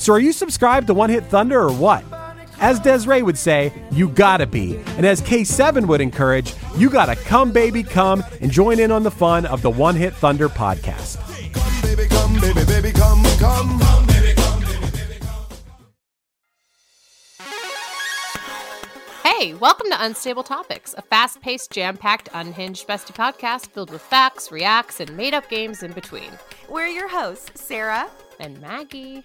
So are you subscribed to One Hit Thunder or what? As Desiree would say, you gotta be. And as K7 would encourage, you gotta come, baby, come and join in on the fun of the One Hit Thunder podcast. Come, baby, come, baby, baby, come, come. Hey, welcome to Unstable Topics, a fast paced, jam packed, unhinged bestie podcast filled with facts, reacts, and made up games in between. We're your hosts, Sarah, And Maggie.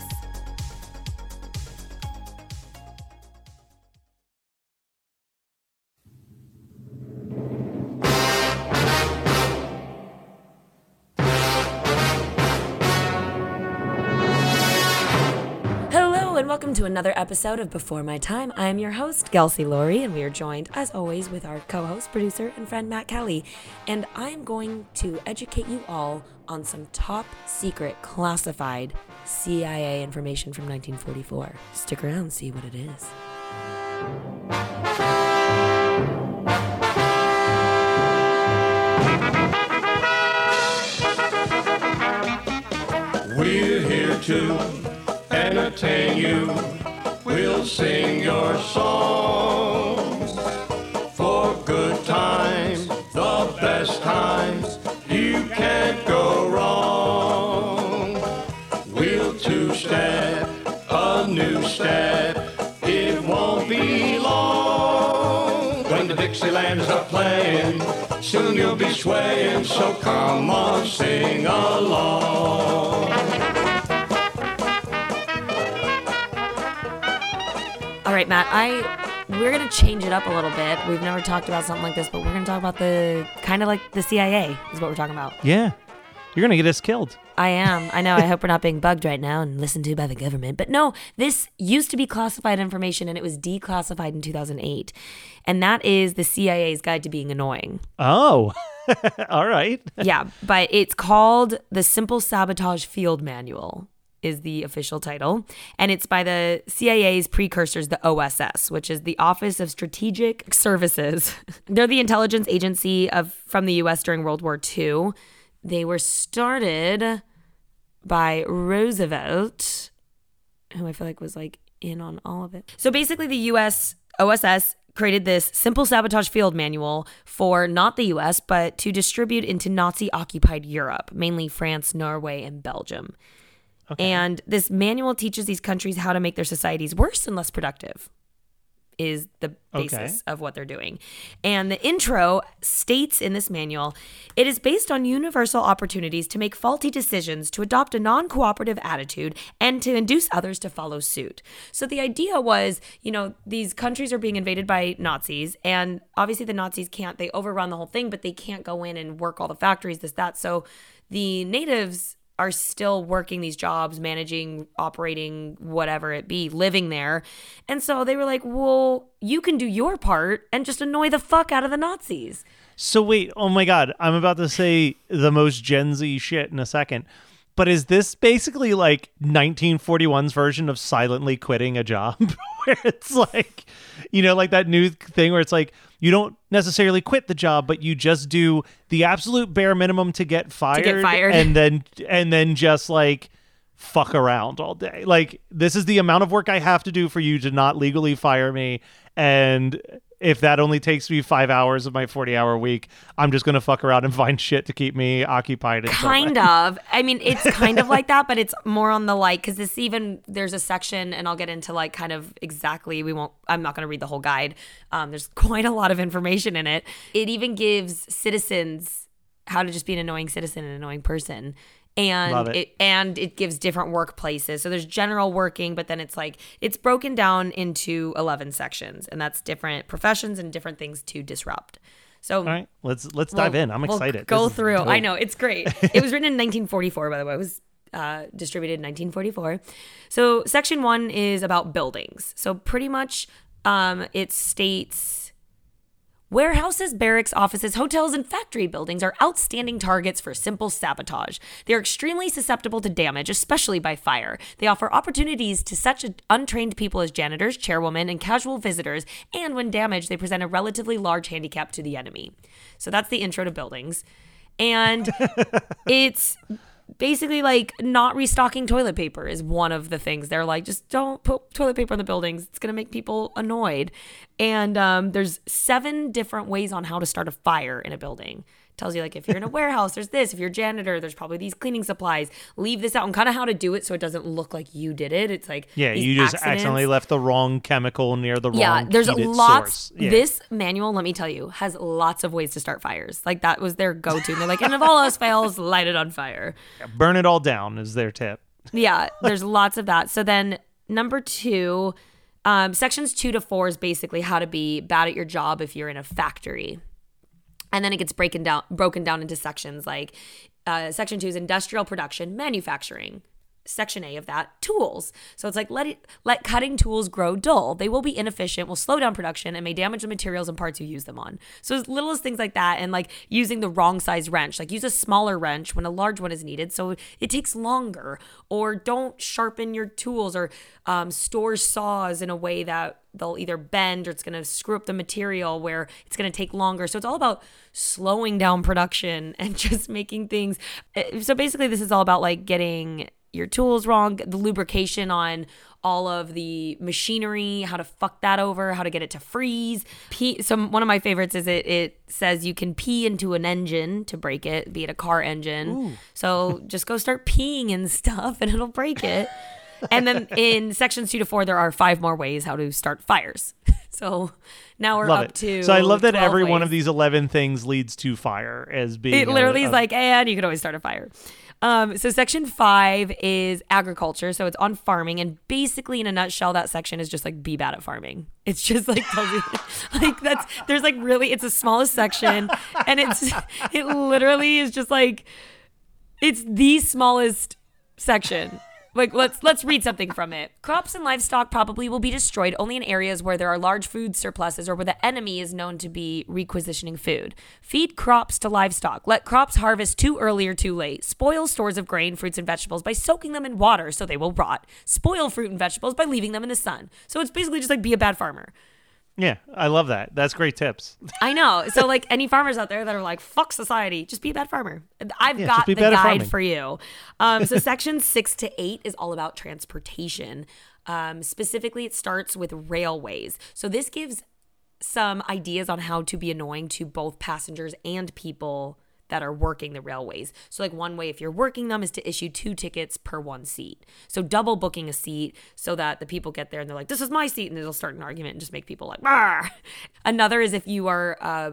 To another episode of Before My Time. I'm your host, Kelsey Laurie, and we are joined, as always, with our co-host, producer, and friend Matt Kelly. And I'm going to educate you all on some top secret classified CIA information from 1944. Stick around, see what it is. We're here to entertain you. We'll sing your songs for good times, the best times. You can't go wrong. We'll two step, a new step. It won't be long when the Dixieland is up playing. Soon you'll be swaying, so come on, sing along. All right, Matt, I we're gonna change it up a little bit. We've never talked about something like this, but we're gonna talk about the kind of like the CIA is what we're talking about. Yeah. You're going to get us killed. I am. I know. I hope we're not being bugged right now and listened to by the government. But no, this used to be classified information and it was declassified in 2008. And that is the CIA's Guide to Being Annoying. Oh. All right. yeah, but it's called the Simple Sabotage Field Manual is the official title and it's by the CIA's precursors the OSS which is the Office of Strategic Services. They're the intelligence agency of from the US during World War II. They were started by Roosevelt who I feel like was like in on all of it. So basically the US OSS created this simple sabotage field manual for not the US, but to distribute into Nazi occupied Europe, mainly France, Norway, and Belgium. And this manual teaches these countries how to make their societies worse and less productive, is the basis of what they're doing. And the intro states in this manual it is based on universal opportunities to make faulty decisions, to adopt a non cooperative attitude, and to induce others to follow suit. So the idea was, you know, these countries are being invaded by Nazis, and obviously the Nazis can't, they overrun the whole thing, but they can't go in and work all the factories, this, that. So the natives are still working these jobs, managing, operating, whatever it be, living there. And so they were like, well, you can do your part and just annoy the fuck out of the Nazis. So wait, oh my god, I'm about to say the most Gen Z shit in a second. But is this basically like 1941's version of silently quitting a job? where it's like, you know, like that new thing where it's like you don't necessarily quit the job, but you just do the absolute bare minimum to get fired, fired. and then and then just like fuck around all day. Like this is the amount of work I have to do for you to not legally fire me and if that only takes me five hours of my 40 hour week, I'm just going to fuck around and find shit to keep me occupied. kind of. I mean it's kind of like that but it's more on the like because this even there's a section and i'll get into like kind of exactly we won't i'm not going to read the whole guide. Um, there's quite a lot of information in it. It even gives citizens how to just be an annoying citizen and an annoying person and it. it. and it gives different workplaces so there's general working but then it's like it's broken down into 11 sections and that's different professions and different things to disrupt so All right, let's let's dive We'll- in. I'm we'll excited. Go This through. I know it's great. it was written in 1944, by the way. It was uh, distributed in 1944. So section one is about buildings. So pretty much, um, it states. Warehouses, barracks, offices, hotels, and factory buildings are outstanding targets for simple sabotage. They are extremely susceptible to damage, especially by fire. They offer opportunities to such untrained people as janitors, chairwomen, and casual visitors, and when damaged, they present a relatively large handicap to the enemy. So that's the intro to buildings. And it's basically like not restocking toilet paper is one of the things. They're like just don't put toilet paper in the buildings. It's going to make people annoyed. And um, there's seven different ways on how to start a fire in a building tells you like if you're in a warehouse there's this if you're a janitor there's probably these cleaning supplies leave this out and kind of how to do it so it doesn't look like you did it it's like Yeah, you just accidents. accidentally left the wrong chemical near the Yeah, wrong. there's heated lots. Yeah. This manual, let me tell you, has lots of ways to start fires. Like that was their go-to. And they're like, and if all else fails, light it on fire. burn it all down is their tip. Yeah, there's lots of that. So then number two, um, sections two to four is basically how to be bad at your job if you're in a factory. And then it gets broken down broken down into sections like uh, section two is industrial production, manufacturing. Section A of that, tools. So it's like let it let cutting tools grow dull. They will be inefficient, will slow down production, and may damage the materials and parts you use them on. So as little as things like that, and like using the wrong size wrench, like use a smaller wrench when a large one is needed, so it takes longer. Or don't sharpen your tools, or um, store saws in a way that they'll either bend or it's going to screw up the material where it's going to take longer. So it's all about slowing down production and just making things. eh, So basically, this is all about like getting your tools wrong, the lubrication on all of the machinery, how to fuck that over, how to get it to freeze. Pee, so one of my favorites is it it says you can pee into an engine to break it, be it a car engine. So just go start peeing and stuff and it'll break it. and then in sections two to four, there are five more ways how to start fires. So now we're Love up it. to. so I love that 12 every one of these 11 things leads to fire as being. It a- literally is like, and you can always start a fire. Um, so section five is agriculture. So it's on farming, and basically, in a nutshell, that section is just like be bad at farming. It's just like tells you, like that's there's like really it's the smallest section, and it's it literally is just like it's the smallest section. Like let's let's read something from it. Crops and livestock probably will be destroyed only in areas where there are large food surpluses or where the enemy is known to be requisitioning food. Feed crops to livestock. Let crops harvest too early or too late. Spoil stores of grain, fruits, and vegetables by soaking them in water so they will rot. Spoil fruit and vegetables by leaving them in the sun. So it's basically just like be a bad farmer. Yeah, I love that. That's great tips. I know. So like any farmers out there that are like fuck society, just be a bad farmer. I've Yeah, got be the guide farming. for you. Um, so section six to eight is all about transportation. Um, specifically, it starts with railways. So this gives some ideas on how to be annoying to both passengers and people that are working the railways. So, like, one way if you're working them is to issue two tickets per one seat. So, double booking a seat so that the people get there and they're like, this is my seat. And it'll start an argument and just make people like. Another is if you are, uh,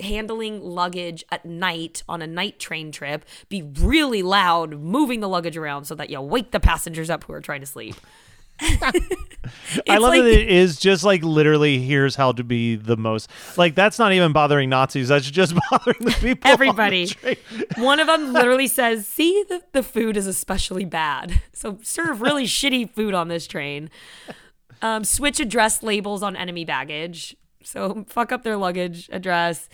handling luggage at night on a night train trip, be really loud, moving the luggage around so that you wake the passengers up who are trying to sleep. I love like- that it is just like literally here's how to be the most like that's not even bothering Nazis. That's just bothering the people. the Everybody. train. One of them literally says, "See, the, the food is especially bad. So serve really shitty food on this train. Um, switch address labels on enemy baggage. So fuck up their luggage address.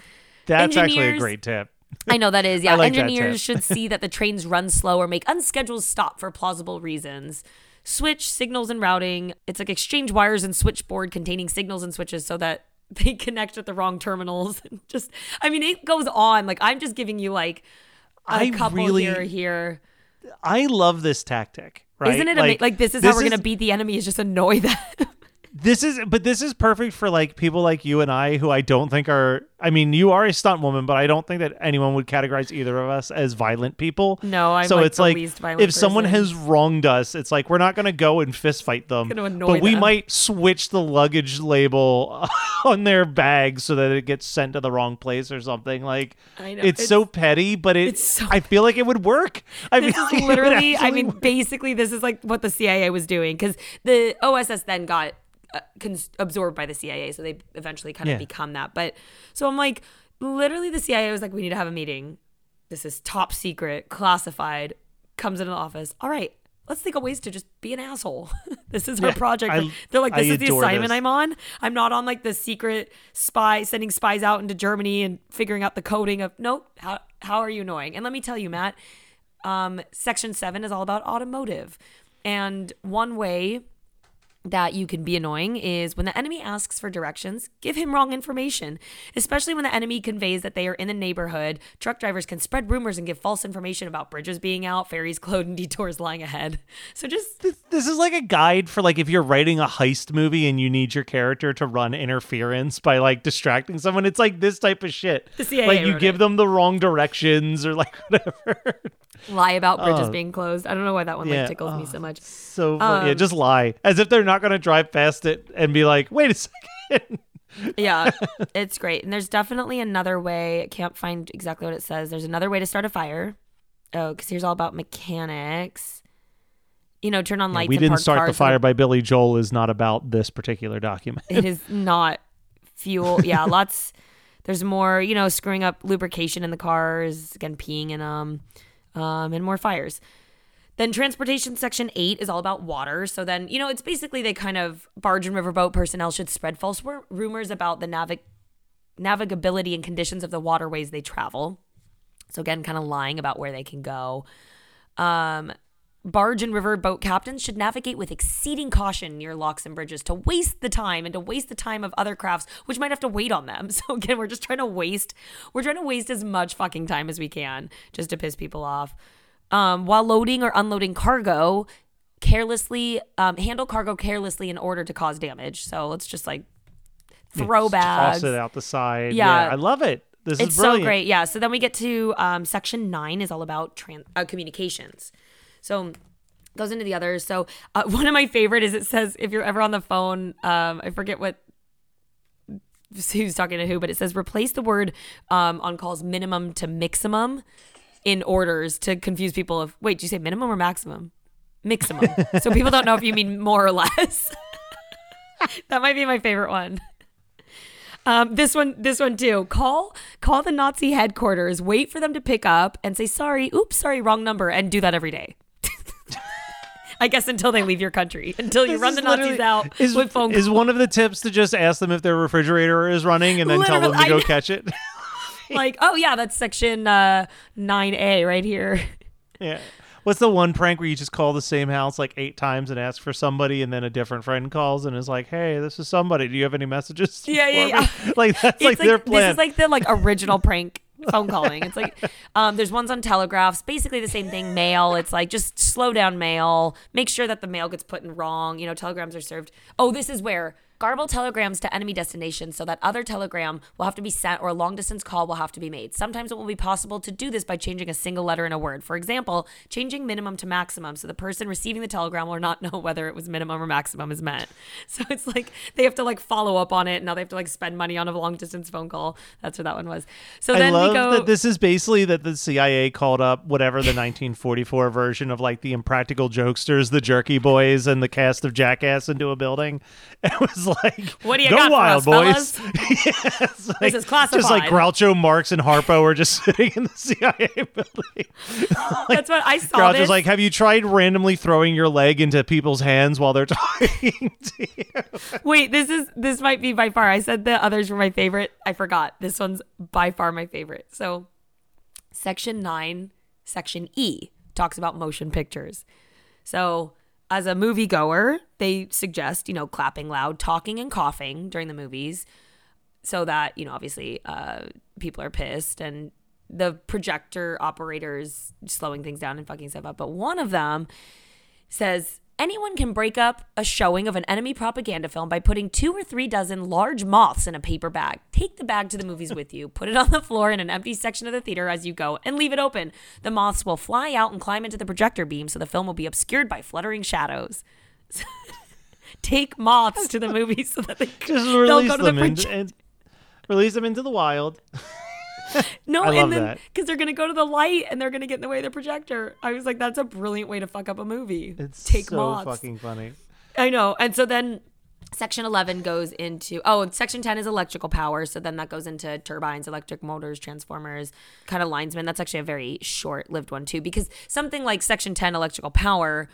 That's actually a great tip. I know that is. Yeah, like engineers should see that the trains run slow or make unscheduled stop for plausible reasons. Switch signals and routing. It's like exchange wires and switchboard containing signals and switches so that they connect at the wrong terminals. just, I mean, it goes on. Like I'm just giving you like a I couple really- here, here. I love this tactic. Right? Isn't it amazing? Like this is how we're gonna beat the enemy. Is just annoy them. this is but this is perfect for like people like you and I who I don't think are I mean you are a stunt woman but I don't think that anyone would categorize either of us as violent people. No, I'm so like it's like if someone has wronged us, it's like we're not going to go and fist fight them, but we them. might switch the luggage label on their bag so that it gets sent to the wrong place or something. Like I know, it's, it's- so petty, but it it's so- I feel like it would work. I like literally i mean work. basically this is like what the cia was doing because the oss then got uh, cons- absorbed by the cia so they eventually kind of Yeah. become that. But so i'm like literally the cia was like we need to have a meeting. This is top secret classified comes into the office. All right let's think of ways to just be an asshole. This is our Yeah, project. I- they're like I this is the assignment this. i'm on. I'm not on like the secret spy sending spies out into germany and figuring out the coding of nope how, how are you annoying? And let me tell you matt um, section seven is all about automotive. And one way that you can be annoying is when the enemy asks for directions, give him wrong information. Especially when the enemy conveys that they are in the neighborhood, truck drivers can spread rumors and give false information about bridges being out, ferries closed, and detours lying ahead. So just this is like a guide for like if you're writing a heist movie and you need your character to run interference by like distracting someone. It's like this type of shit. The CIA like you give it. them the wrong directions or like whatever. Lie about bridges Oh. being closed. I don't know why that one Yeah. like tickles me Oh. so much. So funny. yeah, Um, just lie as if they're not going to drive past it and be like, "Wait a second. yeah, it's great. And there's definitely another way. I can't find exactly what it says. There's another way to start a fire. Oh, because here's all about mechanics. You know, turn on lights. we and didn't start the fire with- by Billy Joel is not about this particular document. It is not fuel. Yeah, lots. There's more. You know, screwing up lubrication in the cars. Again, peeing in them, um, and more fires. Then transportation section eight is all about water. So then, you know, it's basically they kind of barge and riverboat personnel should spread false ru- rumors about the navig- navigability and conditions of the waterways they travel. So again, kind of lying about where they can go. Um, barge and river boat captains should navigate with exceeding caution near locks and bridges to waste the time and to waste the time of other crafts which might have to wait on them. So again, we're just trying to waste we're trying to waste as much fucking time as we can just to piss people off. Um, while loading or unloading cargo, carelessly um, handle cargo carelessly in order to cause damage. So let's just like throw bags. Toss it out the side. Yeah. I love it. This It's is so great. Yeah. So then we get to um, section nine is all about tran- uh, communications. So goes into the others. So uh, one of my favorite is it says if you're ever on the phone, um, I forget what who's talking to who, but it says replace the word um, on calls minimum to maximum in orders to confuse people. Of wait, do you say minimum or maximum? Maximum. so people don't know if you mean more or less. that might be my favorite one. Um, this one, this one too. Call, call the Nazi headquarters. Wait for them to pick up and say sorry. Oops, sorry, wrong number, and do that every day. I guess until they leave your country, until you This run the Nazis out Is, with phone. Calls. Is one of the tips to just ask them if their refrigerator is running and then tell them Literally, to go know. catch it? like, oh yeah, that's section uh, nine A right here. yeah. What's the one prank where you just call the same house like eight times and ask for somebody, and then a different friend calls and is like, "Hey, this is somebody. Do you have any messages?" Yeah, yeah, for me?" yeah. like that's It's like, their plan. This is like the like original prank phone calling. It's like um, there's ones on telegraphs, basically the same thing. Mail. It's like just slow down mail. Make sure that the mail gets put in wrong. You know, telegrams are served. Oh, this is where garble telegrams to enemy destinations so that other telegram will have to be sent or a long distance call will have to be made. Sometimes it will be possible to do this by changing a single letter in a word. For example, changing minimum to maximum so the person receiving the telegram will not know whether it was minimum or maximum is meant. So it's like they have to like follow up on it. Now they have to like spend money on a long distance phone call. That's what that one was. So I then love we go. that this is basically that the CIA called up whatever the 1944 version of like the Impractical Jokesters, the Jerky Boys, and the cast of Jackass into a building. It was like, What do you go got for wild, us, boys! Yes, like- This is classified. Just like Groucho Marx and Harpo are just sitting in the CIA building. That's what I saw. Groucho's this. like, have you tried randomly throwing your leg into people's hands while they're talking to you? Wait, this is this might be by far. I said the others were my favorite. I forgot. This one's by far my favorite. So, section 9, section E talks about motion pictures. So, as a moviegoer, they suggest, you know, clapping loud, talking and coughing during the movies so that, you know, obviously uh people are pissed and the projector operators slowing things down and fucking stuff up. But one of them says Anyone can break up a showing of an enemy propaganda film by putting two or three dozen large moths in a paper bag. Take the bag to the movies with you, put it on the floor in an empty section of the theater as you go, and leave it open. The moths will fly out and climb into the projector beam so the film will be obscured by fluttering shadows. Take moths to the movies so that they Just release go to the them into, and release them into the wild. No, I and then because they're gonna go to the light and they're gonna get in the way of the projector. I was like, that's a brilliant way to fuck up a movie. It's Take so moths. fucking funny. I know. And so then section 11 goes into oh and section 10 is electrical power so then that goes into turbines electric motors transformers kind of linesmen that's actually a very short lived one too because something like section 10 electrical power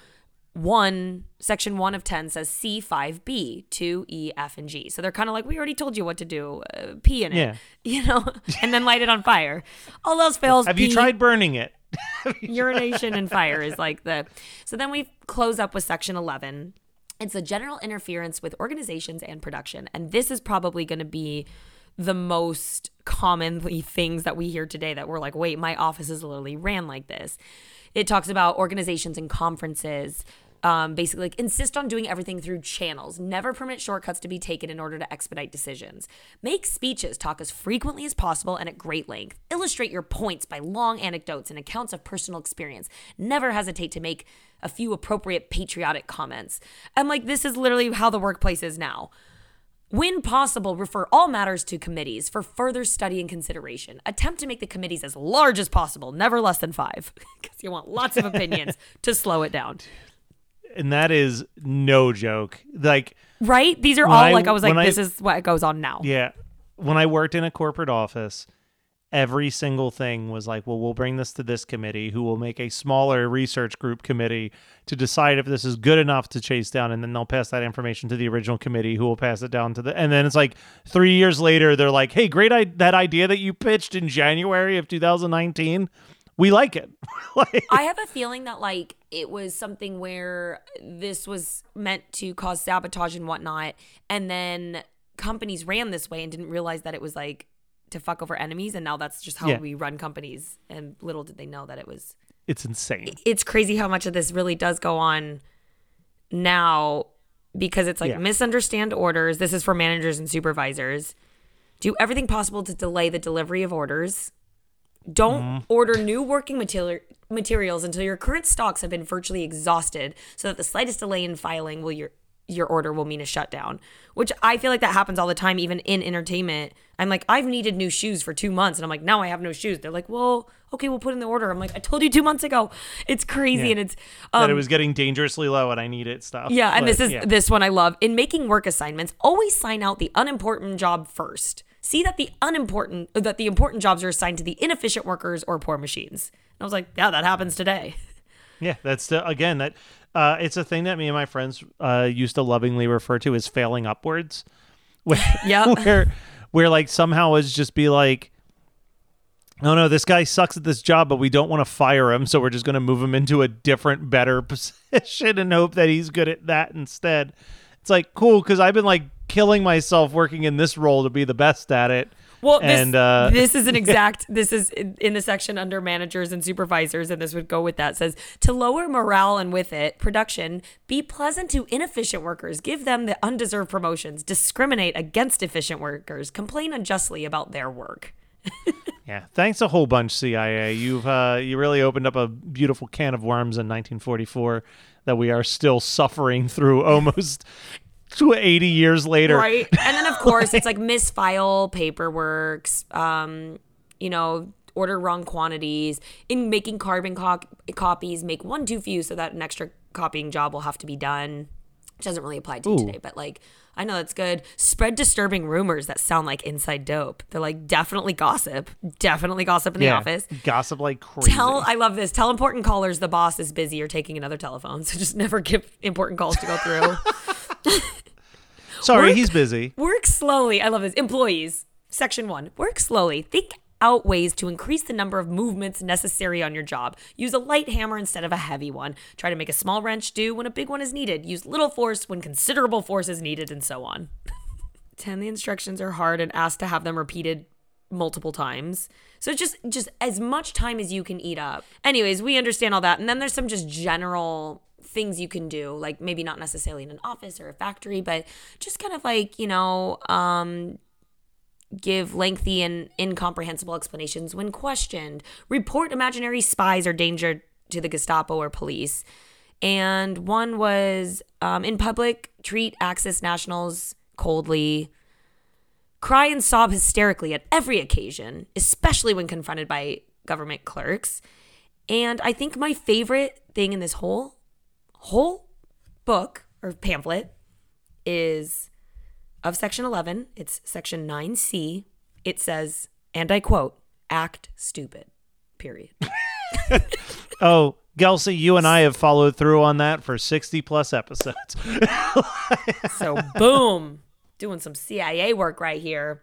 one section 1 of 10 says c5b 2 e f and g. So they're kind of like we already told you what to do uh, p in it Yeah. you know and then light it on fire. All else fails Have you tried burning it? urination and fire is like the so then we close up with section 11 it's a general interference with organizations and production and this is probably going to be the most commonly things that we hear today that we're like wait my office is literally ran like this. It talks about organizations and conferences um, basically like insist on doing everything through channels. Never permit shortcuts to be taken in order to expedite decisions. Make speeches talk as frequently as possible and at great length. Illustrate your points by long anecdotes and accounts of personal experience. Never hesitate to make a few appropriate patriotic comments. And like this is literally how the workplace is now. When possible, refer all matters to committees for further study and consideration. Attempt to make the committees as large as possible, never less than five, because you want lots of opinions to slow it down. And that is no joke. Like, Right? These are all I- like, I was like, when I- this is what goes on now. yeah, when I worked in a corporate office, every single thing was like, well, we'll bring this to this committee, who will make a smaller research group committee to decide if this is good enough to chase down, and then they'll pass that information to the original committee, who will pass it down to the. And then it's like three years later, they're like, hey, great, I- that idea that you pitched in January of 2019, we like it. like, I have a feeling that like it was something where this was meant to cause sabotage and whatnot, and then companies ran this way and didn't realize that it was like to fuck over enemies, and now that's just how Yeah. we run companies. And little did they know that it was. it's insane. It's crazy how much of this really does go on now because it's like Yeah. misunderstand orders. This is for managers and supervisors. Do everything possible to delay the delivery of orders. Don't Mm-hmm. order new working material materials until your current stocks have been virtually exhausted so that the slightest delay in filing will your your order will mean a shutdown. Which I feel like that happens all the time even in entertainment. I'm like I've needed new shoes for 2 months and I'm like now I have no shoes. They're like, "Well, okay, we'll put in the order." I'm like, "I told you 2 months ago." It's crazy Yeah. and it's um, that it was getting dangerously low and I need it stuff. yeah, and But, this is yeah. this one I love. In making work assignments, always sign out the unimportant job first. See that the unimportant that the important jobs are assigned to the inefficient workers or poor machines. And I was like, yeah, that happens today. Yeah, that's the, again that uh, it's a thing that me and my friends uh, used to lovingly refer to as failing upwards. Where, Yep. where where like somehow is just be like, oh no, this guy sucks at this job, but we don't want to fire him, so we're just going to move him into a different, better position and hope that he's good at that instead. It's like cool because I've been like killing myself working in this role to be the best at it. Well, this, and uh, this is an exact. This is in the section under managers and supervisors, and this would go with that. Says to lower morale and with it production, be pleasant to inefficient workers, give them the undeserved promotions, discriminate against efficient workers, complain unjustly about their work. Yeah, thanks a whole bunch, CIA. You've uh, you really opened up a beautiful can of worms in 1944 that we are still suffering through almost 80 years later. Right. And then of course it's like misfile paperwork, um, you know, order wrong quantities. In making carbon co- copies, make one too few so that an extra copying job will have to be done. Which doesn't really apply to you Ooh. today, but like I know that's good. Spread disturbing rumors that sound like inside dope. They're like definitely gossip. Definitely gossip in the Yeah, office. gossip like crazy. Tell I love this. Tell important callers the boss is busy or taking another telephone. So just never give important calls to go through. Sorry, work- he's busy. Work slowly. I love this. Employees, section one. Work slowly. Think out ways to increase the number of movements necessary on your job. Use a light hammer instead of a heavy one. Try to make a small wrench do when a big one is needed. Use little force when considerable force is needed, and so on. 10. The instructions are hard and ask to have them repeated multiple times. So just just as much time as you can eat up. Anyways, we understand all that. And then there's some just general things you can do, like maybe not necessarily in an office or a factory, but just kind of like, you know, um, give lengthy and incomprehensible explanations when questioned, report imaginary spies or danger to the Gestapo or police. And one was um, in public, treat Axis nationals coldly, cry and sob hysterically at every occasion, especially when confronted by government clerks. And I think my favorite thing in this whole whole book or pamphlet is of section 11. It's section 9C. It says, and I quote, act stupid. Period. Oh, Kelsey, you and I have followed through on that for 60 plus episodes. So boom, doing some CIA work right here.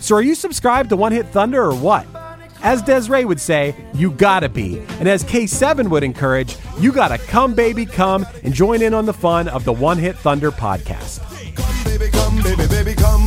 So are you subscribed to One Hit Thunder or what? As Desiree would say, you gotta be. And as K7 would encourage, you gotta come, baby, come and join in on the fun of the One Hit Thunder podcast. Come, baby, come, baby, baby, come,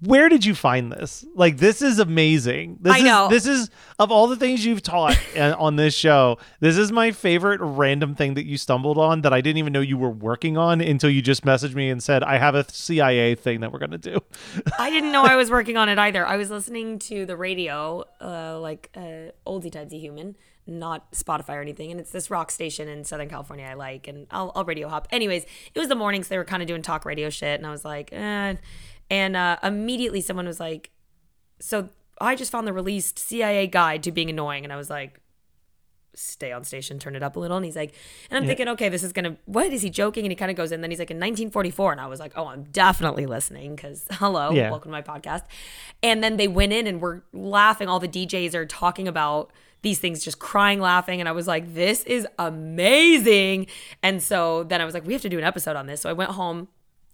Where did you find this? Like, this is amazing. This I is, know. This is of all the things you've taught on this show. This is my favorite random thing that you stumbled on that I didn't even know you were working on until you just messaged me and said, "I have a CIA thing that we're gonna do." I didn't know I was working on it either. I was listening to the radio, uh, like uh, oldie timesy human, not Spotify or anything. And it's this rock station in Southern California I like, and I'll, I'll radio hop. Anyways, it was the mornings they were kind of doing talk radio shit, and I was like, eh. And uh, immediately someone was like, so I just found the released CIA guide to being annoying, and I was like. Stay on station, turn it up a little. And he's like, and I'm thinking, okay, this is gonna, what is he joking? And he kind of goes in, then he's like, in 1944. And I was like, oh, I'm definitely listening because hello, Yeah. welcome to my podcast. And then they went in and were laughing. All the DJs are talking about these things, just crying, laughing. And I was like, this is amazing. And so then I was like, we have to do an episode on this. So I went home,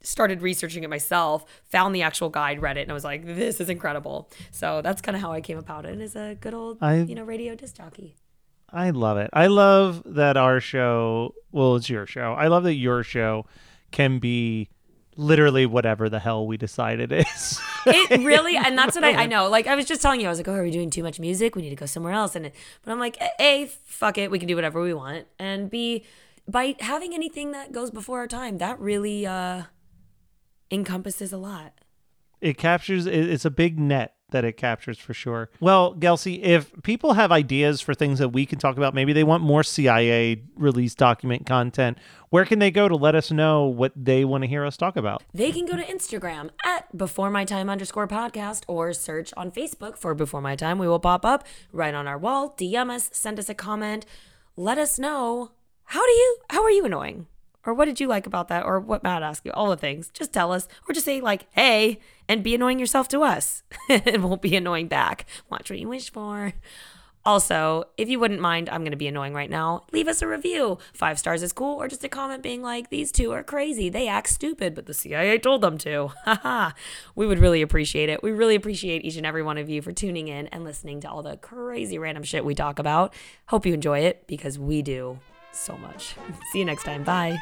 started researching it myself, found the actual guide, read it, and I was like, this is incredible. So that's kind of how I came about it as a good old, I- you know, radio disc jockey. I love it. I love that our show, well, it's your show. I love that your show can be literally whatever the hell we decide it is. it really and that's what I, I know like i was just telling you i was like oh are we doing too much music we need to go somewhere else and it, but i'm like a fuck it we can do whatever we want and b by having anything that goes before our time that really uh encompasses a lot. It captures it's a big net that it captures for sure. Well kelsey if people have ideas for things that we can talk about maybe they want more cia release document content where can they go to let us know what they want to hear us talk about? They can go to instagram at before my time underscore podcast or search on facebook for before my time. We will pop up right on our wall. Dm us send us a comment. Let us know. How do you how are you annoying or what did you like about that or what matt asked you all the things just tell us or just say like hey and be annoying yourself to us and we'll be annoying back watch what you wish for Also, if you wouldn't mind, I'm going to be annoying right now. Leave us a review. Five stars is cool, or just a comment being like, these two are crazy. They act stupid, but the CIA told them to. Haha. we would really appreciate it. We really appreciate each and every one of you for tuning in and listening to all the crazy random shit we talk about. Hope you enjoy it because we do so much. See you next time. Bye.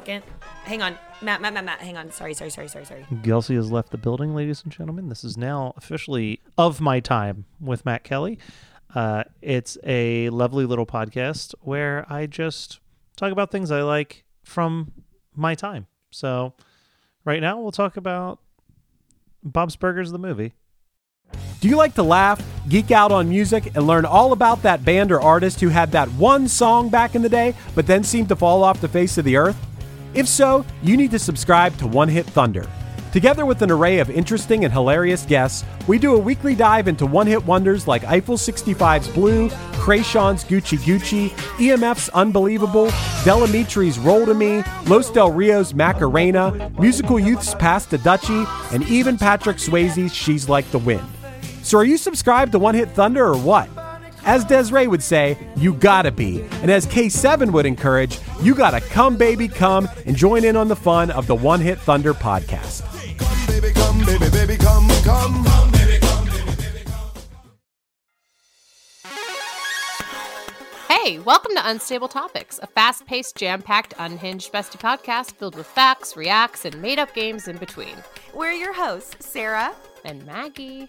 Second? Hang on. Matt, Matt, Matt, Matt, hang on. Sorry, sorry, sorry, sorry, sorry. Kelsey has left the building, ladies and gentlemen. This is now officially of my time with Matt Kelly. Uh, it's a lovely little podcast where I just talk about things I like from my time. So, right now, we'll talk about Bob's Burgers, the movie. Do you like to laugh, geek out on music, and learn all about that band or artist who had that one song back in the day, but then seemed to fall off the face of the earth? If so, you need to subscribe to One Hit Thunder. Together with an array of interesting and hilarious guests, we do a weekly dive into one hit wonders like Eiffel 65's Blue, Kreayshawn's Gucci Gucci, EMF's Unbelievable, Del Amitri's Roll to Me, Los Del Rio's Macarena, Musical Youth's Pass to Dutchie, and even Patrick Swayze's She's Like the Wind. So are you subscribed to One Hit Thunder or what? As Desiree would say, you gotta be. And as K7 would encourage, you gotta come, baby, come and join in on the fun of the One Hit Thunder podcast. Come, baby, come, baby, baby, come, come. Hey, welcome to Unstable Topics, a fast paced, jam packed, unhinged bestie podcast filled with facts, reacts, and made up games in between. We're your hosts, Sarah, And Maggie.